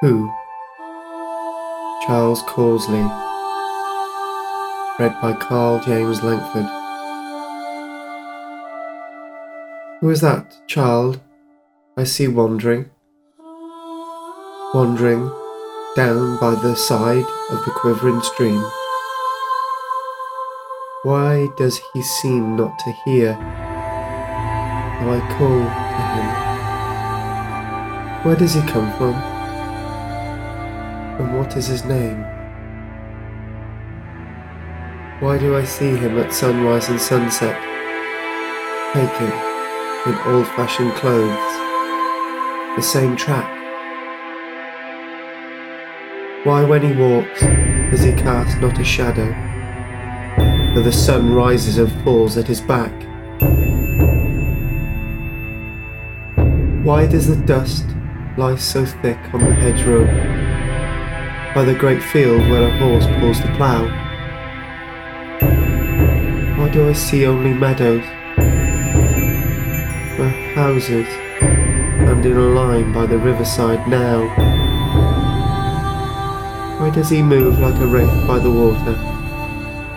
Who? Charles Causley. Read by Karl-James Langford. Who is that child I see wandering? Wandering down by the side of the quivering stream. Why does he seem not to hear how I call to him? Where does he come from? And what is his name? Why do I see him at sunrise and sunset, taken in old fashioned clothes, the same track? Why, when he walks, does he cast not a shadow, though the sun rises and falls at his back? Why does the dust lie so thick on the hedgerow, by the great field where a horse pulls the plough? Why do I see only meadows, where houses and in a line by the riverside now? Why does he move like a wraith by the water,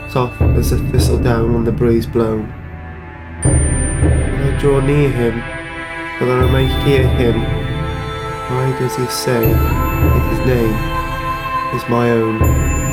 soft as a thistledown on the breeze blown? When I draw near him, that I may hear him, why does he say his name is my own?